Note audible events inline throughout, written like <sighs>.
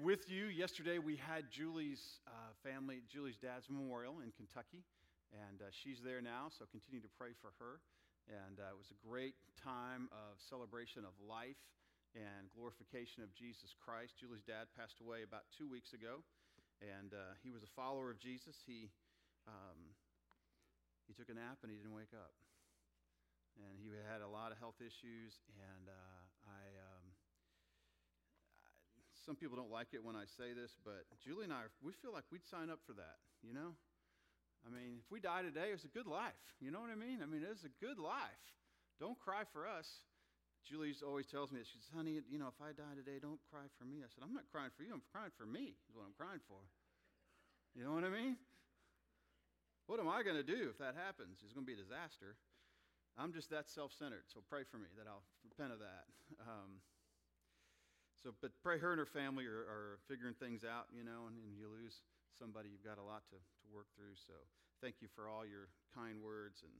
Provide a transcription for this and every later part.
with you. Yesterday we had Julie's uh, family, Julie's dad's memorial in Kentucky, and uh, she's there now, so continue to pray for her. And uh, it was a great time of celebration of life and glorification of Jesus Christ. Julie's dad passed away about two weeks ago, and uh, he was a follower of Jesus. He, um, he took a nap and he didn't wake up. And he had a lot of health issues, and uh, I. Some people don't like it when I say this, but Julie and I, we feel like we'd sign up for that, you know? I mean, if we die today, it's a good life. You know what I mean? I mean, it's a good life. Don't cry for us. Julie always tells me. She says, honey, you know, if I die today, don't cry for me. I said, I'm not crying for you. I'm crying for me, is what I'm crying for. You know what I mean? What am I going to do if that happens? It's going to be a disaster. I'm just that self centered, so pray for me that I'll repent of that. Um, so, but pray her and her family are, are figuring things out, you know, and, and, you lose somebody, you've got a lot to, to work through. So, thank you for all your kind words. And,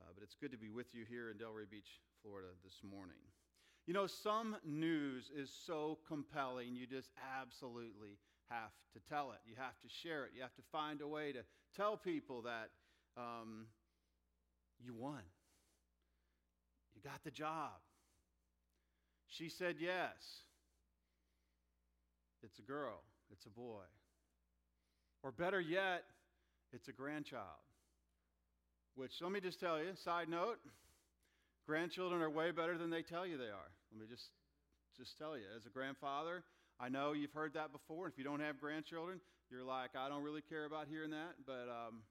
uh, but it's good to be with you here in Delray Beach, Florida this morning. You know, some news is so compelling, you just absolutely have to tell it. You have to share it. You have to find a way to tell people that um, you won. You got the job. She said yes. It's a girl, it's a boy. Or better yet, it's a grandchild. Which, let me just tell you, side note, grandchildren are way better than they tell you they are. Let me just, just tell you. As a grandfather, I know you've heard that before. If you don't have grandchildren, you're like, I don't really care about hearing that. But um,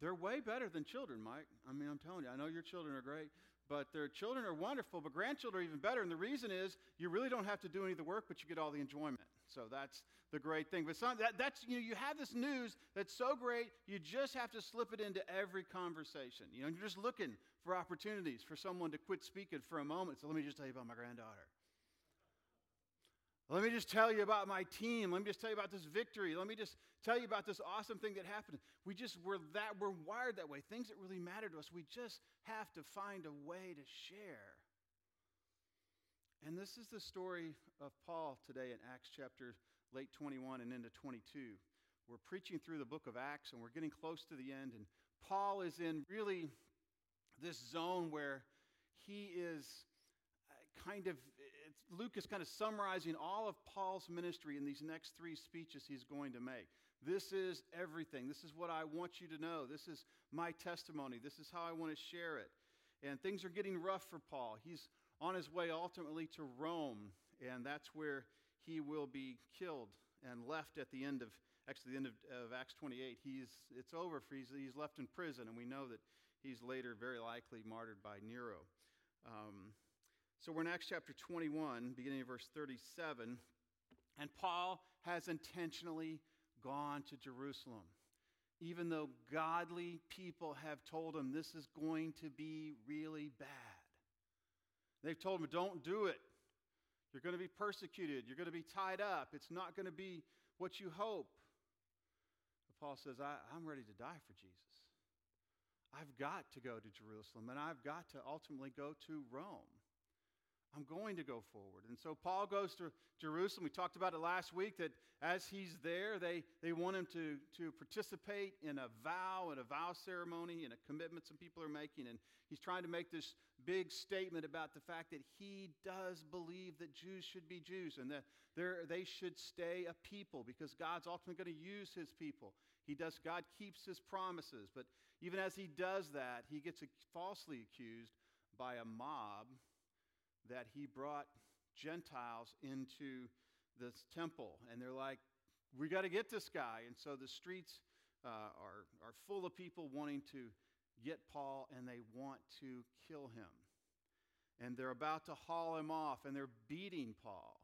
they're way better than children, Mike. I mean, I'm telling you, I know your children are great, but their children are wonderful, but grandchildren are even better. And the reason is you really don't have to do any of the work, but you get all the enjoyment. So that's the great thing. But some, that, that's, you know, you have this news that's so great, you just have to slip it into every conversation. You know, you're just looking for opportunities for someone to quit speaking for a moment. So let me just tell you about my granddaughter. Let me just tell you about my team. Let me just tell you about this victory. Let me just tell you about this awesome thing that happened. We just we're that we're wired that way. Things that really matter to us, we just have to find a way to share. And this is the story of Paul today in Acts chapter late 21 and into 22. We're preaching through the book of Acts and we're getting close to the end. And Paul is in really this zone where he is uh, kind of, Luke is kind of summarizing all of Paul's ministry in these next three speeches he's going to make. This is everything. This is what I want you to know. This is my testimony. This is how I want to share it. And things are getting rough for Paul. He's on his way ultimately to Rome, and that's where he will be killed and left at the end of actually the end of, of Acts 28. He's it's over for he's, he's left in prison, and we know that he's later very likely martyred by Nero. Um, so we're in Acts chapter 21, beginning of verse 37, and Paul has intentionally gone to Jerusalem. Even though godly people have told him this is going to be really bad. They've told him, don't do it. You're going to be persecuted. You're going to be tied up. It's not going to be what you hope. But Paul says, I, am ready to die for Jesus. I've got to go to Jerusalem, and I've got to ultimately go to Rome. I'm going to go forward. And so Paul goes to Jerusalem. We talked about it last week that as he's there, they, they want him to, to participate in a vow, and a vow ceremony, and a commitment some people are making. And he's trying to make this big statement about the fact that he does believe that Jews should be Jews and that they should stay a people because God's ultimately going to use his people. He does, God keeps his promises. But even as he does that, he gets falsely accused by a mob that he brought Gentiles into this temple. And they're like, we got to get this guy. And so the streets uh, are, are full of people wanting to get Paul and they want to kill him. And they're about to haul him off and they're beating Paul.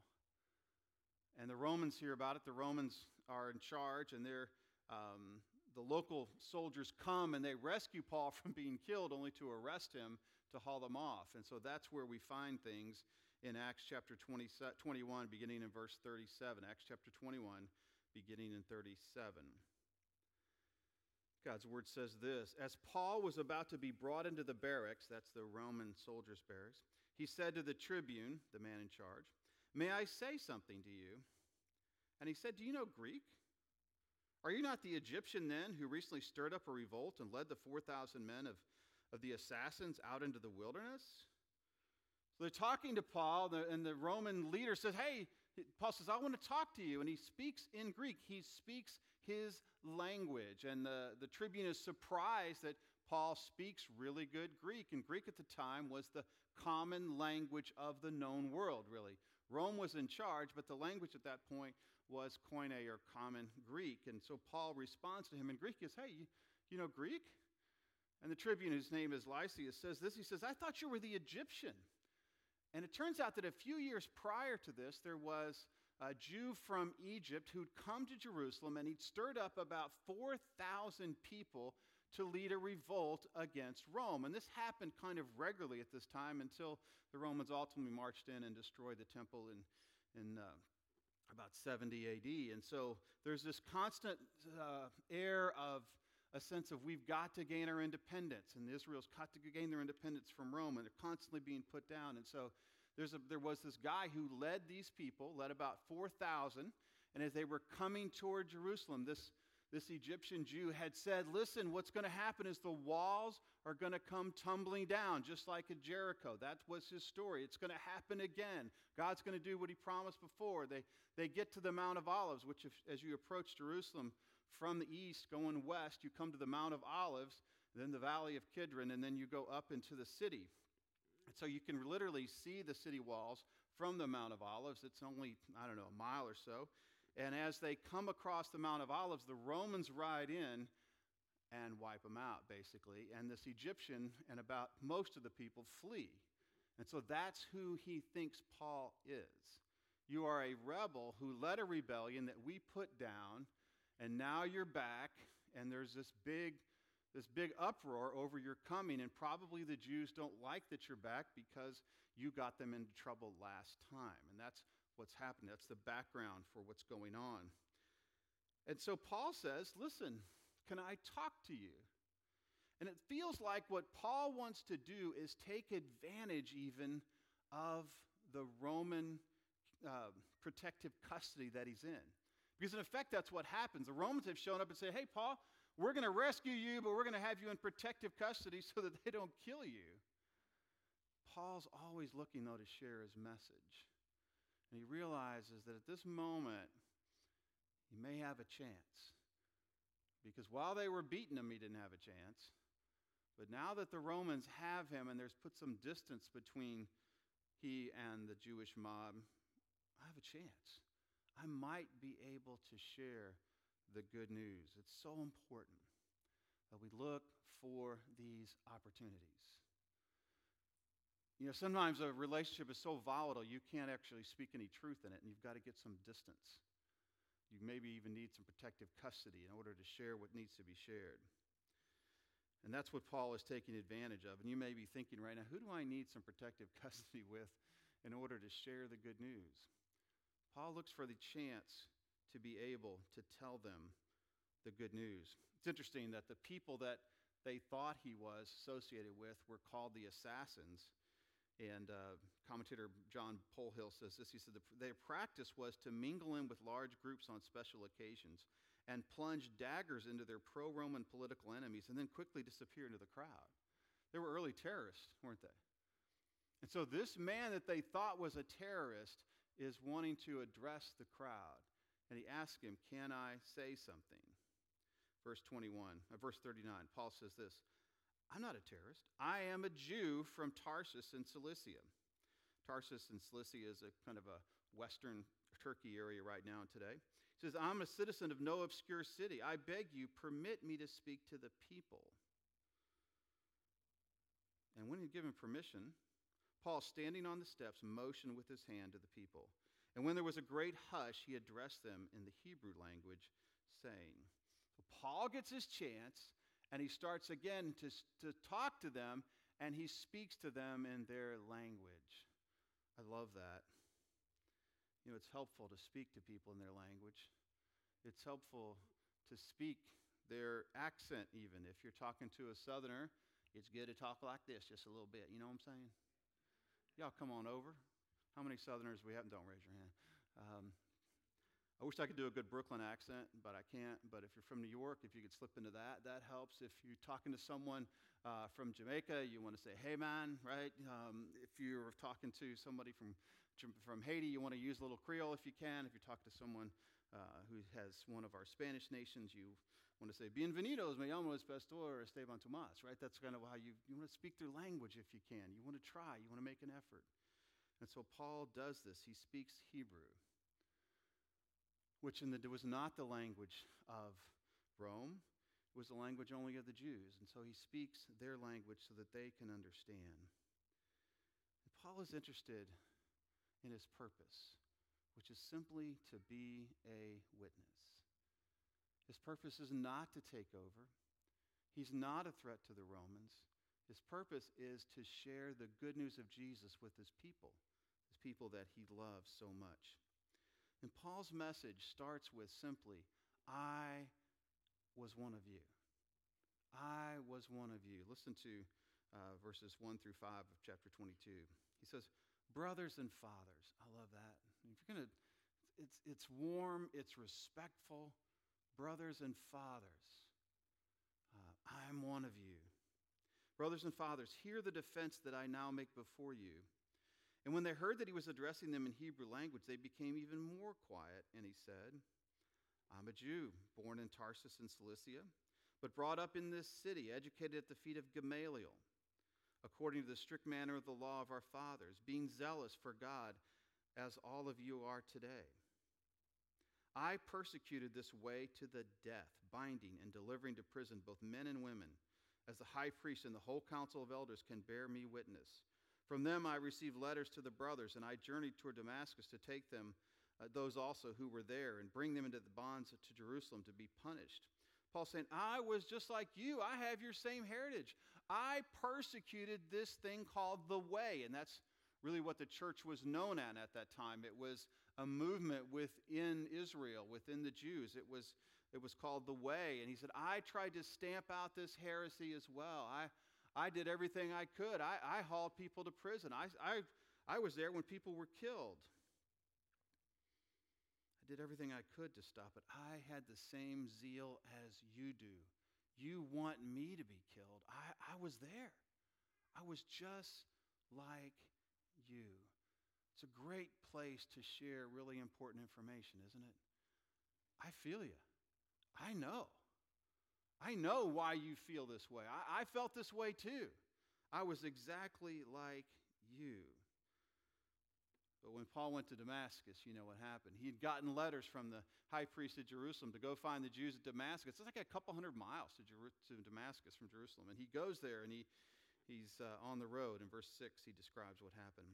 And the Romans hear about it. The Romans are in charge and they're. Um, the local soldiers come and they rescue Paul <laughs> from being killed, only to arrest him to haul them off. And so that's where we find things in Acts chapter 20, 21, beginning in verse 37. Acts chapter 21, beginning in 37. God's word says this As Paul was about to be brought into the barracks, that's the Roman soldiers' barracks, he said to the tribune, the man in charge, May I say something to you? And he said, Do you know Greek? Are you not the Egyptian then who recently stirred up a revolt and led the 4,000 men of, of the assassins out into the wilderness? So they're talking to Paul, and the Roman leader says, Hey, Paul says, I want to talk to you. And he speaks in Greek. He speaks his language. And the, the tribune is surprised that Paul speaks really good Greek. And Greek at the time was the common language of the known world, really. Rome was in charge, but the language at that point was Koine or common Greek. And so Paul responds to him in Greek. He says, Hey, you, you know Greek? And the tribune, whose name is Lysias, says this. He says, I thought you were the Egyptian. And it turns out that a few years prior to this, there was a Jew from Egypt who'd come to Jerusalem and he'd stirred up about 4,000 people to lead a revolt against Rome. And this happened kind of regularly at this time until the Romans ultimately marched in and destroyed the temple in, in uh, about 70 AD. And so there's this constant uh, air of a sense of we've got to gain our independence, and Israel's got to gain their independence from Rome, and they're constantly being put down. And so a, there was this guy who led these people, led about 4,000, and as they were coming toward Jerusalem, this, this Egyptian Jew had said, Listen, what's going to happen is the walls are going to come tumbling down, just like at Jericho. That was his story. It's going to happen again. God's going to do what he promised before. They, they get to the Mount of Olives, which, if, as you approach Jerusalem, from the east going west, you come to the Mount of Olives, then the Valley of Kidron, and then you go up into the city. And so you can literally see the city walls from the Mount of Olives. It's only, I don't know, a mile or so. And as they come across the Mount of Olives, the Romans ride in and wipe them out, basically. And this Egyptian and about most of the people flee. And so that's who he thinks Paul is. You are a rebel who led a rebellion that we put down and now you're back, and there's this big, this big uproar over your coming, and probably the Jews don't like that you're back because you got them into trouble last time. And that's what's happening. That's the background for what's going on. And so Paul says, Listen, can I talk to you? And it feels like what Paul wants to do is take advantage even of the Roman uh, protective custody that he's in. Because in effect, that's what happens. The Romans have shown up and said, hey, Paul, we're going to rescue you, but we're going to have you in protective custody <laughs> so that they don't kill you. Paul's always looking, though, to share his message. And he realizes that at this moment, he may have a chance. Because while they were beating him, he didn't have a chance. But now that the Romans have him and there's put some distance between he and the Jewish mob, I have a chance. I might be able to share the good news. It's so important that we look for these opportunities. You know, sometimes a relationship is so volatile you can't actually speak any truth in it, and you've got to get some distance. You maybe even need some protective custody in order to share what needs to be shared. And that's what Paul is taking advantage of. And you may be thinking right now, who do I need some protective <laughs> custody with in order to share the good news? Paul looks for the chance to be able to tell them the good news. It's interesting that the people that they thought he was associated with were called the assassins. And uh, commentator John Polhill says this. He said the, their practice was to mingle in with large groups on special occasions and plunge daggers into their pro Roman political enemies and then quickly disappear into the crowd. They were early terrorists, weren't they? And so this man that they thought was a terrorist is wanting to address the crowd. And he asks him, Can I say something? Verse 21, uh, verse 39, Paul says this I'm not a terrorist. I am a Jew from Tarsus in Cilicia. Tarsus in Cilicia is a kind of a western Turkey area right now today. He says, I'm a citizen of no obscure city. I beg you, permit me to speak to the people. And when he given permission, Paul, standing on the steps, motioned with his hand to the people. And when there was a great hush, he addressed them in the Hebrew language, saying, so Paul gets his chance, and he starts again to, to talk to them, and he speaks to them in their language. I love that. You know, it's helpful to speak to people in their language. It's helpful to speak their accent, even. If you're talking to a southerner, it's good to talk like this just a little bit. You know what I'm saying? Y'all come on over. How many Southerners we have? Don't raise your hand. Um, I wish I could do a good Brooklyn accent, but I can't. But if you're from New York, if you could slip into that, that helps. If you're talking to someone uh, from Jamaica, you want to say, hey man, right? Um, if you're talking to somebody from, from Haiti, you want to use a little Creole if you can. If you're talking to someone uh, who has one of our Spanish nations, you want to say, bienvenidos, me llamo es Pastor Esteban Tomas, right? That's kind of how you, you want to speak their language if you can. You want to try, you want to make an effort. And so Paul does this. He speaks Hebrew which in the, was not the language of Rome. It was the language only of the Jews. And so he speaks their language so that they can understand. And Paul is interested in his purpose, which is simply to be a witness. His purpose is not to take over. He's not a threat to the Romans. His purpose is to share the good news of Jesus with his people, his people that he loves so much. And Paul's message starts with simply, I was one of you. I was one of you. Listen to uh, verses 1 through 5 of chapter 22. He says, Brothers and fathers. I love that. If you're going to, it's, it's warm, it's respectful. Brothers and fathers. Uh, I'm one of you. Brothers and fathers, hear the defense that I now make before you. And when they heard that he was addressing them in Hebrew language, they became even more quiet. And he said, I'm a Jew, born in Tarsus in Cilicia, but brought up in this city, educated at the feet of Gamaliel, according to the strict manner of the law of our fathers, being zealous for God, as all of you are today. I persecuted this way to the death, binding and delivering to prison both men and women, as the high priest and the whole council of elders can bear me witness. From them I received letters to the brothers, and I journeyed toward Damascus to take them, uh, those also who were there, and bring them into the bonds to Jerusalem to be punished. Paul saying, I was just like you. I have your same heritage. I persecuted this thing called the way. And that's really what the church was known at at that time. It was a movement within Israel, within the Jews. It was, it was called the way. And he said, I tried to stamp out this heresy as well. I, I did everything I could. I, I hauled people to prison. I, I, I was there when people were killed. I did everything I could to stop it. I had the same zeal as you do. You want me to be killed. I, I was there. I was just like you. It's a great place to share really important information, isn't it? I feel you. I know. I know why you feel this way. I, I felt this way too. I was exactly like you. But when Paul went to Damascus, you know what happened. He had gotten letters from the high priest of Jerusalem to go find the Jews at Damascus. It's like a couple hundred miles to, Jer- to Damascus from Jerusalem. And he goes there and he, he's uh, on the road. In verse 6, he describes what happened.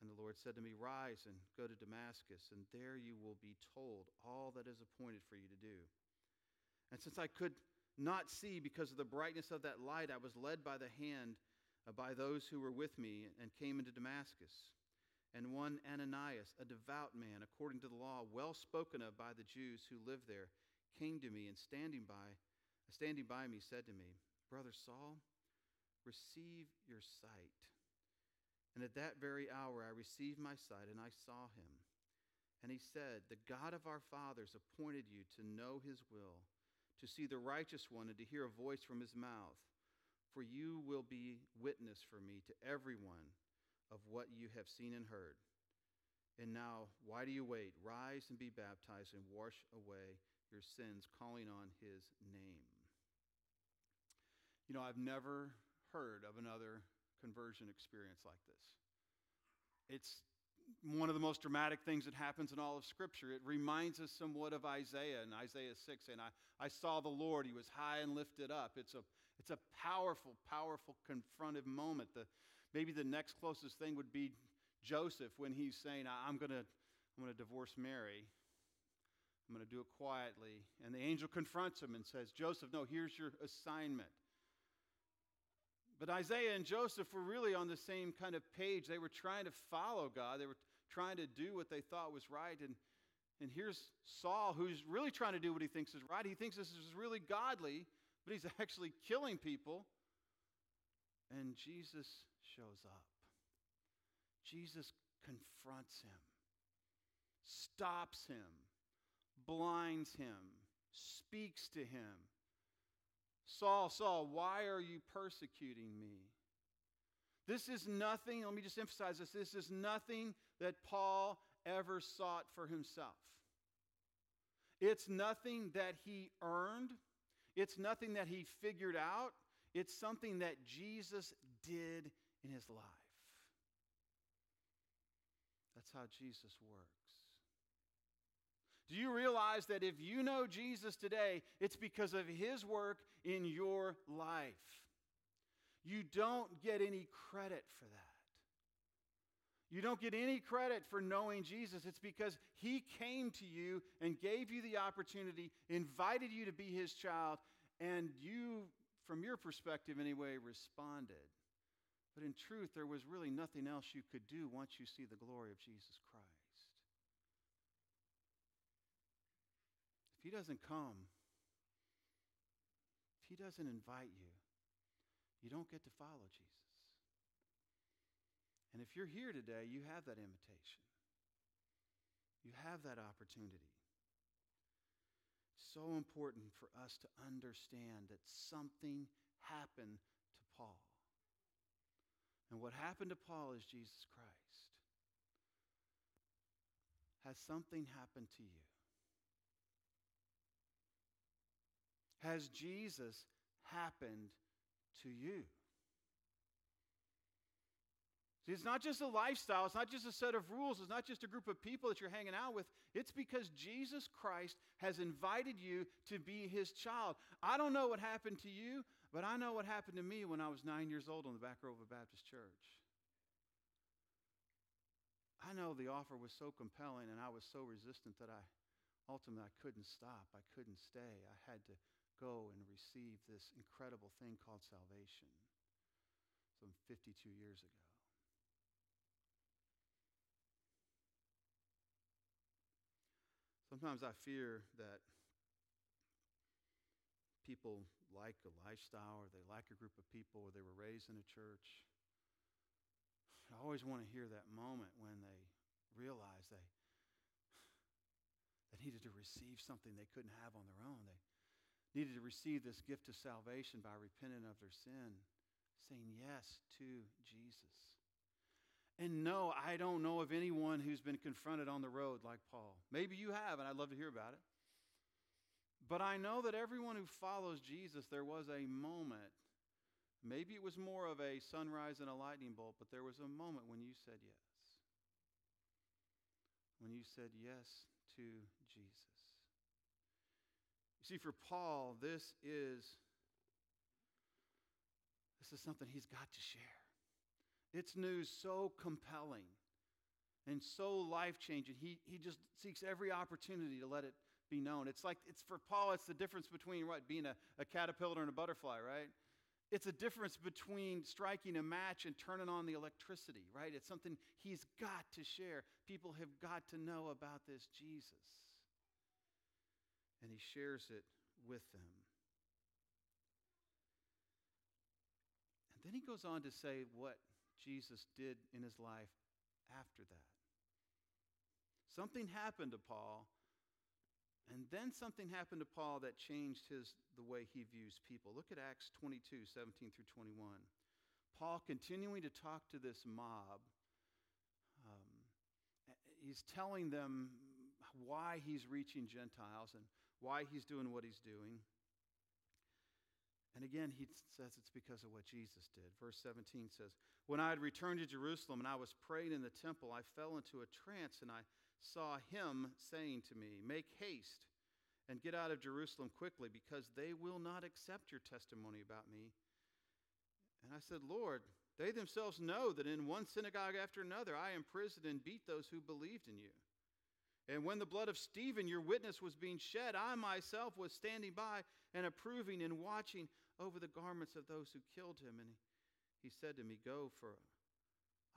And the Lord said to me, Rise and go to Damascus, and there you will be told all that is appointed for you to do. And since I could not see because of the brightness of that light, I was led by the hand by those who were with me and came into Damascus. And one Ananias, a devout man, according to the law, well spoken of by the Jews who lived there, came to me and standing by, standing by me, said to me, Brother Saul, receive your sight. And at that very hour I received my sight, and I saw him. And he said, The God of our fathers appointed you to know his will, to see the righteous one, and to hear a voice from his mouth. For you will be witness for me to everyone of what you have seen and heard. And now, why do you wait? Rise and be baptized and wash away your sins, calling on his name. You know, I've never heard of another conversion experience like this. It's one of the most dramatic things that happens in all of Scripture. It reminds us somewhat of Isaiah in Isaiah 6 saying, I, I saw the Lord, he was high and lifted up. It's a, it's a powerful, powerful confrontive moment. The, maybe the next closest thing would be Joseph when he's saying, I'm going to I'm going to divorce Mary. I'm going to do it quietly. And the angel confronts him and says, Joseph, no, here's your assignment. But Isaiah and Joseph were really on the same kind of page. They were trying to follow God, they were trying to do what they thought was right. And, and here's Saul, who's really trying to do what he thinks is right. He thinks this is really godly, but he's <laughs> actually killing people. And Jesus shows up. Jesus confronts him, stops him, blinds him, speaks to him. Saul, Saul, why are you persecuting me? This is nothing, let me just emphasize this this is nothing that Paul ever sought for himself. It's nothing that he earned, it's nothing that he figured out. It's something that Jesus did in his life. That's how Jesus works. Do you realize that if you know Jesus today, it's because of his work in your life? You don't get any credit for that. You don't get any credit for knowing Jesus. It's because he came to you and gave you the opportunity, invited you to be his child, and you, from your perspective anyway, responded. But in truth, there was really nothing else you could do once you see the glory of Jesus Christ. If He doesn't come, He doesn't invite you, you don't get to follow Jesus. And if you're here today, you have that invitation. You have that opportunity. It's so important for us to understand that something happened to Paul. And what happened to Paul is Jesus Christ. Has something happened to you? Has Jesus happened to you? See, it's not just a lifestyle, it's not just a set of rules, it's not just a group of people that you're hanging out with. It's because Jesus Christ has invited you to be his child. I don't know what happened to you, but I know what happened to me when I was nine years old on the back row of a Baptist church. I know the offer was so compelling and I was so resistant that I ultimately I couldn't stop. I couldn't stay. I had to go and receive this incredible thing called salvation some 52 years ago. Sometimes I fear that people like a lifestyle or they like a group of people or they were raised in a church. I always want to hear that moment when they realize they, <sighs> they needed to receive something they couldn't have on their own. They needed to receive this gift of salvation by repenting of their sin, saying yes to Jesus. And no, I don't know of anyone who's been confronted on the road like Paul. Maybe you have, and I'd love to hear about it. But I know that everyone who follows Jesus, there was a moment. Maybe it was more of a sunrise and a lightning bolt, but there was a moment when you said yes. When you said yes to Jesus. See, for Paul, this is this is something he's got to share. It's news so compelling and so life changing. He, he just seeks every opportunity to let it be known. It's like, it's for Paul, it's the difference between what, being a, a caterpillar and a butterfly, right? It's a difference between striking a match and turning on the electricity, right? It's something he's got to share. People have got to know about this Jesus. And he shares it with them. And then he goes on to say what Jesus did in his life after that. Something happened to Paul and then something happened to Paul that changed his, the way he views people. Look at Acts 22, 17 through 21. Paul continuing to talk to this mob. Um, he's telling them why he's reaching Gentiles and why he's doing what he's doing. And again, he says it's because of what Jesus did. Verse 17 says, When I had returned to Jerusalem and I was praying in the temple, I fell into a trance and I saw him saying to me, Make haste and get out of Jerusalem quickly, because they will not accept your testimony about me. And I said, Lord, they themselves know that in one synagogue after another I imprisoned and beat those who believed in you. And when the blood of Stephen, your witness, was being shed, I myself was standing by and approving and watching over the garments of those who killed him. And he said to me, Go, for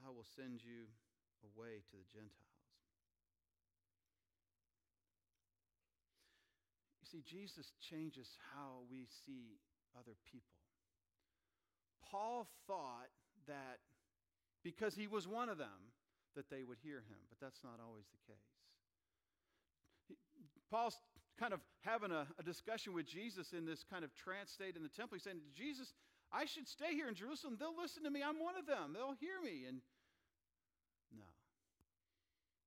I will send you away to the Gentiles. You see, Jesus changes how we see other people. Paul thought that because he was one of them, that they would hear him, but that's not always the case. Paul's kind of having a, a, discussion with Jesus in this kind of trance state in the temple. He's saying, Jesus, I should stay here in Jerusalem. They'll listen to me. I'm one of them. They'll hear me. And no.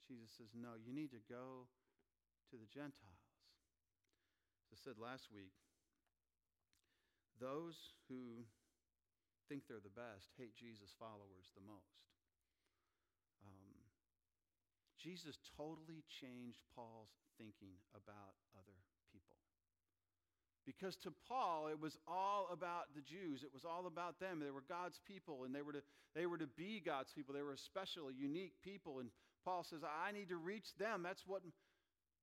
Jesus says, No, you need to go to the Gentiles. As I said last week, those who think they're the best hate Jesus' followers the most. Jesus totally changed Paul's thinking about other people. Because to Paul, it was all about the Jews. It was all about them. They were God's people, and they were to, they were to be God's people. They were a special, unique people. And Paul says, I need to reach them. That's what.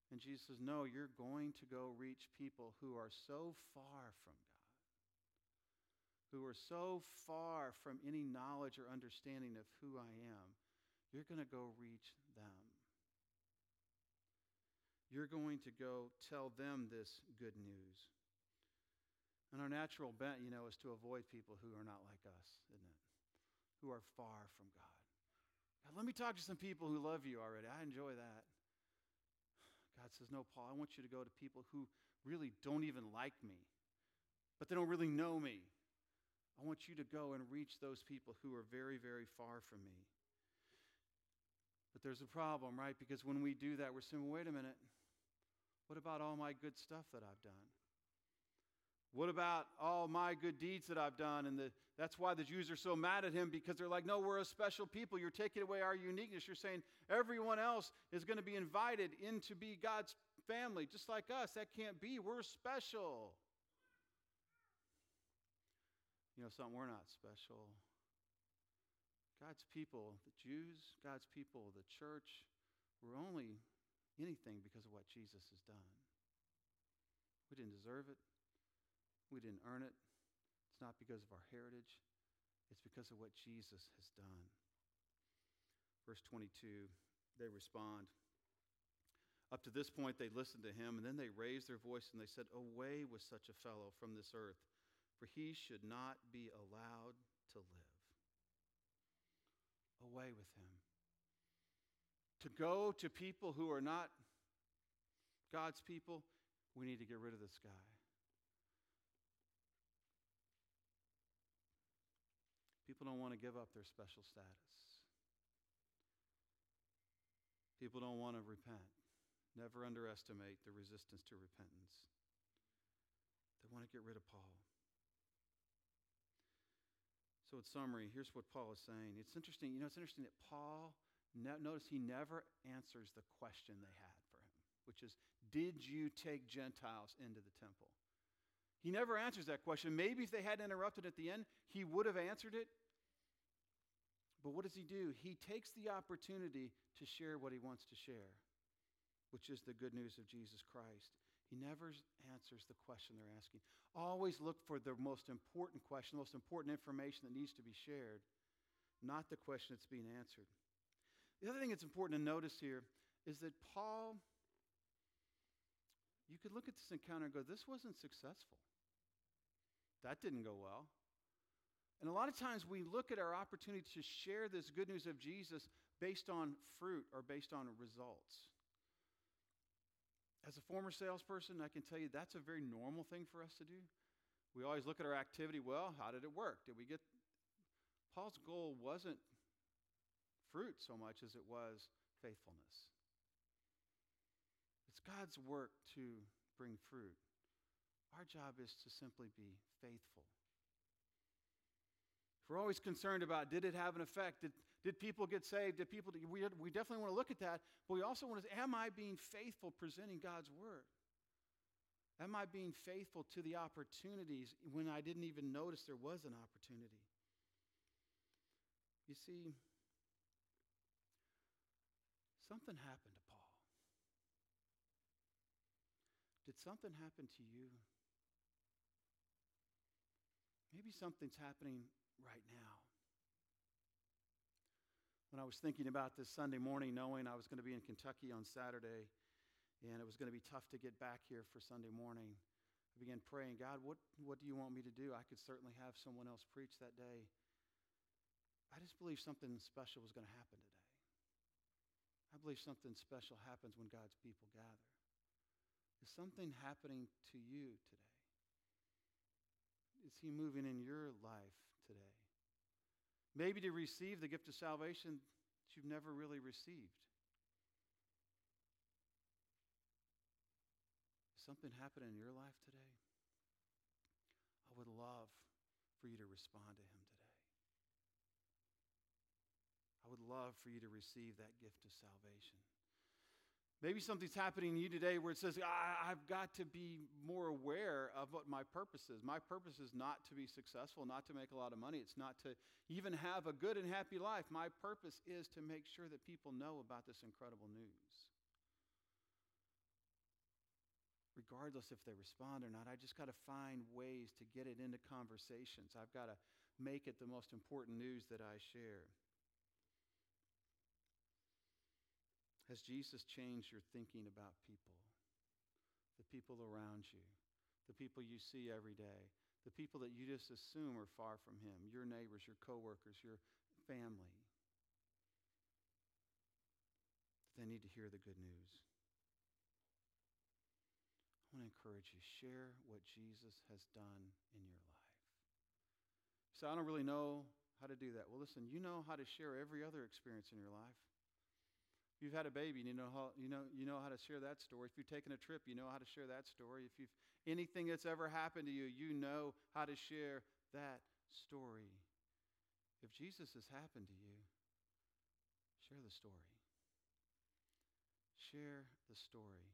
And Jesus says, No, you're going to go reach people who are so far from God, who are so far from any knowledge or understanding of who I am. You're going to go reach them. You're going to go tell them this good news. And our natural bent, you know, is to avoid people who are not like us, isn't it? Who are far from God. God, let me talk to some people who love you already. I enjoy that. God says, No, Paul, I want you to go to people who really don't even like me, but they don't really know me. I want you to go and reach those people who are very, very far from me. But there's a problem, right? Because when we do that, we're saying, wait a minute. What about all my good stuff that I've done? What about all my good deeds that I've done? And the, that's why the Jews are so mad at him because they're like, no, we're a special people. You're taking away our uniqueness. You're saying everyone else is going to be invited in to be God's family, just like us. That can't be. We're special. You know something? We're not special. God's people, the Jews, God's people, the church, we're only anything because of what Jesus has done. We didn't deserve it. We didn't earn it. It's not because of our heritage. It's because of what Jesus has done. Verse 22, they respond. Up to this point, they listened to him, and then they raised their voice and they said, Away with such a fellow from this earth, for he should not be allowed to live with him. To go to people who are not God's people, we need to get rid of this guy. People don't want to give up their special status. People don't want to repent. Never underestimate the resistance to repentance. They want to get rid of Paul. So, in summary, here's what Paul is saying. It's interesting, you know, it's interesting that Paul, notice he never answers the question they had for him, which is, Did you take Gentiles into the temple? He never answers that question. Maybe if they had interrupted at the end, he would have answered it. But what does he do? He takes the opportunity to share what he wants to share, which is the good news of Jesus Christ. He never answers the question they're asking. Always look for the most important question, the most important information that needs to be shared, not the question that's being answered. The other thing that's important to notice here is that Paul, you could look at this encounter and go, this wasn't successful. That didn't go well. And a lot of times we look at our opportunity to share this good news of Jesus based on fruit or based on results. As a former salesperson, I can tell you that's a very normal thing for us to do. We always look at our activity well, how did it work? Did we get. Paul's goal wasn't fruit so much as it was faithfulness. It's God's work to bring fruit. Our job is to simply be faithful. If we're always concerned about did it have an effect? Did, did people get saved? Did people, we, we definitely want to look at that, but we also want to, am I being faithful presenting God's word? Am I being faithful to the opportunities when I didn't even notice there was an opportunity? You see, something happened to Paul. Did something happen to you? Maybe something's happening right now. When I was thinking about this Sunday morning, knowing I was going to be in Kentucky on Saturday and it was going to be tough to get back here for Sunday morning, I began praying, God, what, what do you want me to do? I could certainly have someone else preach that day. I just believe something special was going to happen today. I believe something special happens when God's people gather. Is something happening to you today? Is He moving in your life? Maybe to receive the gift of salvation that you've never really received. Something happened in your life today? I would love for you to respond to Him today. I would love for you to receive that gift of salvation. Maybe something's happening to you today where it says, I, have got to be more aware of what my purpose is. My purpose is not to be successful, not to make a lot of money. It's not to even have a good and happy life. My purpose is to make sure that people know about this incredible news. Regardless if they respond or not, I just got to find ways to get it into conversations. I've got to make it the most important news that I share. Has Jesus changed your thinking about people? The people around you, the people you see every day, the people that you just assume are far from Him, your neighbors, your coworkers, your family. They need to hear the good news. I want to encourage you share what Jesus has done in your life. So I don't really know how to do that. Well, listen, you know how to share every other experience in your life you've had a baby, and you know how you know you know how to share that story. If you've taken a trip, you know how to share that story. If you've anything that's ever happened to you, you know how to share that story. If Jesus has happened to you, share the story. Share the story.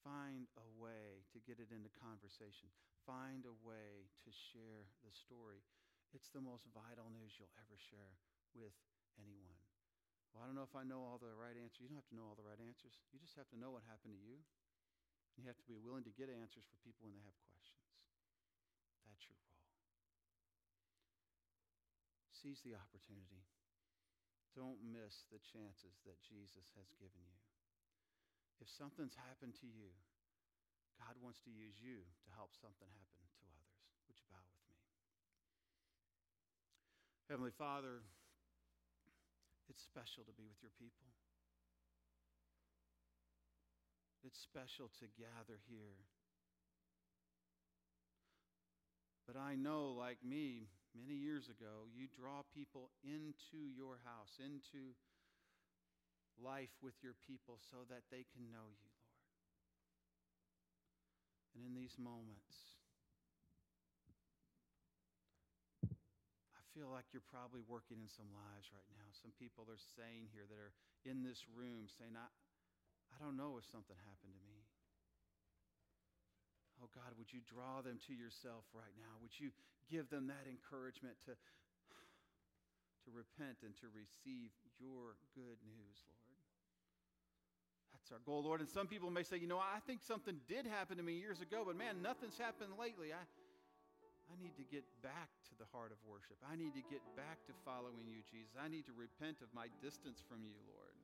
Find a way to get it into conversation. Find a way to share the story. It's the most vital news you'll ever share with anyone. Well, I don't know if I know all the right answers. You don't have to know all the right answers. You just have to know what happened to you. You have to be willing to get answers for people when they have questions. That's your role. Seize the opportunity. Don't miss the chances that Jesus has given you. If something's happened to you, God wants to use you to help something happen to others. Would you bow with me? Heavenly Father, it's special to be with your people. It's special to gather here. But I know, like me, many years ago, you draw people into your house, into life with your people so that they can know you, Lord. And in these moments, feel like you're probably working in some lives right now. Some people are saying here that are in this room saying, I, I don't know if something happened to me. Oh God, would you draw them to yourself right now? Would you give them that encouragement to, to repent and to receive your good news, Lord? That's our goal, Lord. And some people may say, you know, I think something did happen to me years ago, but man, nothing's happened lately. I, I need to get back to the heart of worship. I need to get back to following you, Jesus. I need to repent of my distance from you, Lord.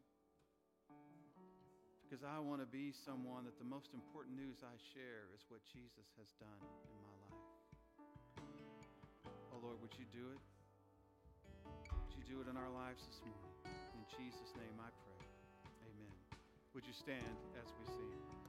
Because I want to be someone that the most important news I share is what Jesus has done in my life. Oh, Lord, would you do it? Would you do it in our lives this morning? In Jesus' name I pray. Amen. Would you stand as we sing?